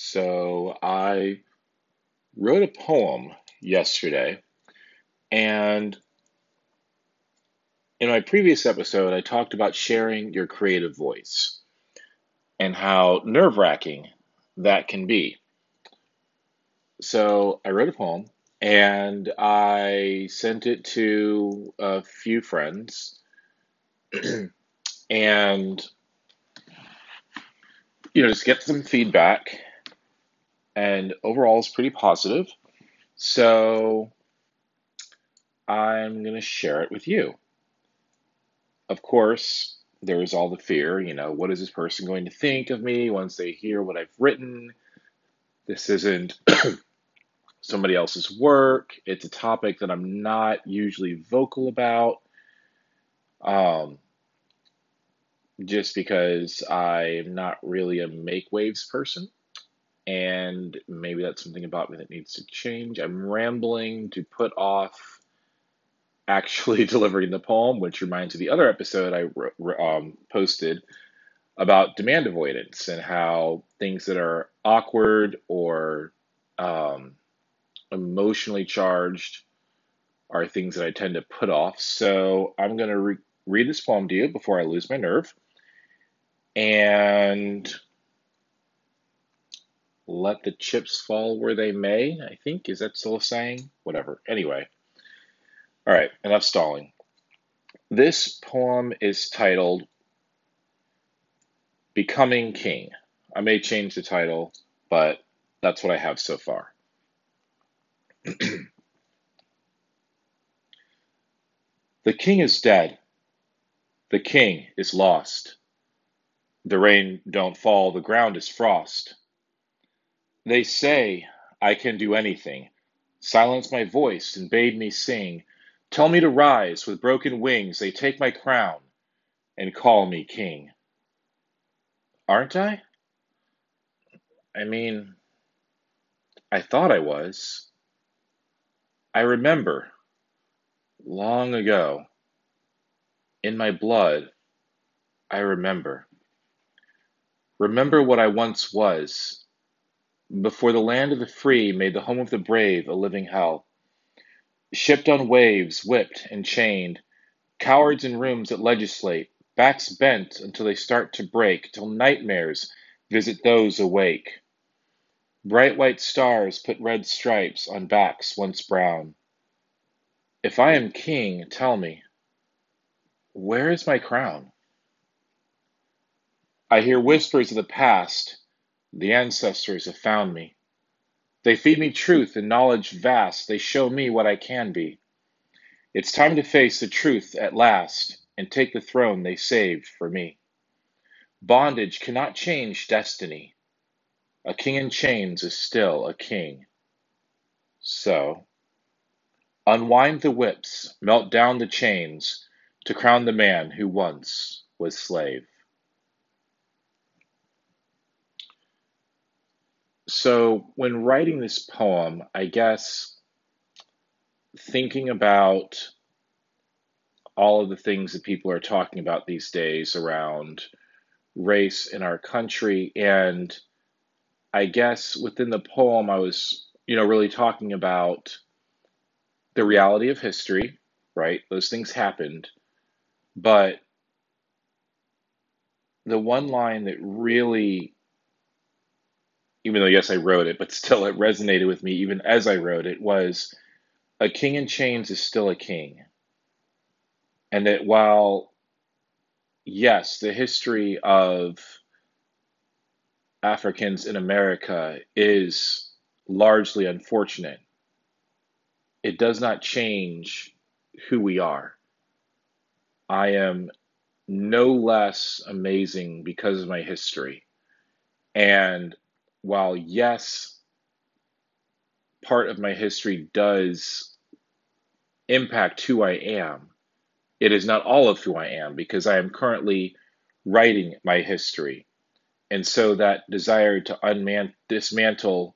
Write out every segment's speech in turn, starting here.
So I wrote a poem yesterday, and in my previous episode, I talked about sharing your creative voice and how nerve wracking that can be. So I wrote a poem and I sent it to a few friends. and you know, just get some feedback. And overall, it's pretty positive. So I'm going to share it with you. Of course, there's all the fear, you know, what is this person going to think of me once they hear what I've written? This isn't somebody else's work. It's a topic that I'm not usually vocal about. Um, just because I'm not really a make waves person. And maybe that's something about me that needs to change. I'm rambling to put off actually delivering the poem, which reminds me of the other episode I um, posted about demand avoidance and how things that are awkward or um, emotionally charged are things that I tend to put off. So I'm going to re- read this poem to you before I lose my nerve and let the chips fall where they may, I think. Is that still a saying? Whatever. Anyway. All right, enough stalling. This poem is titled Becoming King. I may change the title, but that's what I have so far. the king is dead. The king is lost. The rain don't fall, the ground is frost. They say I can do anything. Silence my voice and bade me sing. Tell me to rise with broken wings. They take my crown and call me king. Aren't I? I mean, I thought I was. I remember long ago in my blood, I remember. Remember what I once was, before the land of the free made the home of the brave a living hell. Shipped on waves, whipped and chained, cowards in rooms that legislate, backs bent until they start to break, till nightmares visit those awake. Bright white stars put red stripes on backs once brown. If I am king, tell me, where is my crown? I hear whispers of the past. The ancestors have found me. They feed me truth and knowledge vast. They show me what I can be. It's time to face the truth at last and take the throne they saved for me. Bondage cannot change destiny. A king in chains is still a king. So, unwind the whips, melt down the chains to crown the man who once was slave. So when writing this poem, I guess thinking about all of the things that people are talking about these days around race in our country and I guess within the poem I was, you know, really talking about the reality of history, right? Those things happened. But the one line that really even though yes I wrote it, but still it resonated with me even as I wrote it was a king in chains is still a king. And that while yes, the history of Africans in America is largely unfortunate, it does not change who we are. I am no less amazing because of my history. And while yes, part of my history does impact who I am, it is not all of who I am because I am currently writing my history. And so that desire to unman dismantle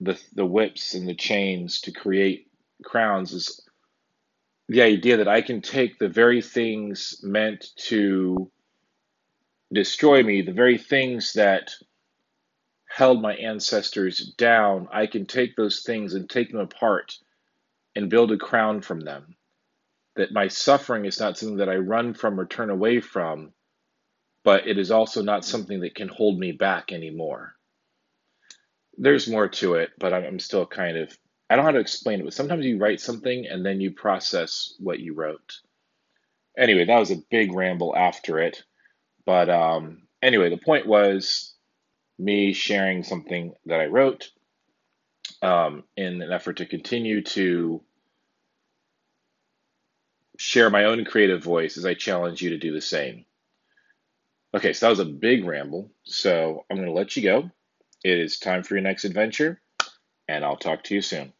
the the whips and the chains to create crowns is the idea that I can take the very things meant to destroy me, the very things that held my ancestors down, I can take those things and take them apart and build a crown from them. That my suffering is not something that I run from or turn away from, but it is also not something that can hold me back anymore. There's more to it, but I'm still kind of, I don't know how to explain it, but sometimes you write something and then you process what you wrote. Anyway, that was a big ramble after it. But um, anyway, the point was me sharing something that I wrote um, in an effort to continue to share my own creative voice as I challenge you to do the same. Okay, so that was a big ramble. So I'm going to let you go. It is time for your next adventure, and I'll talk to you soon.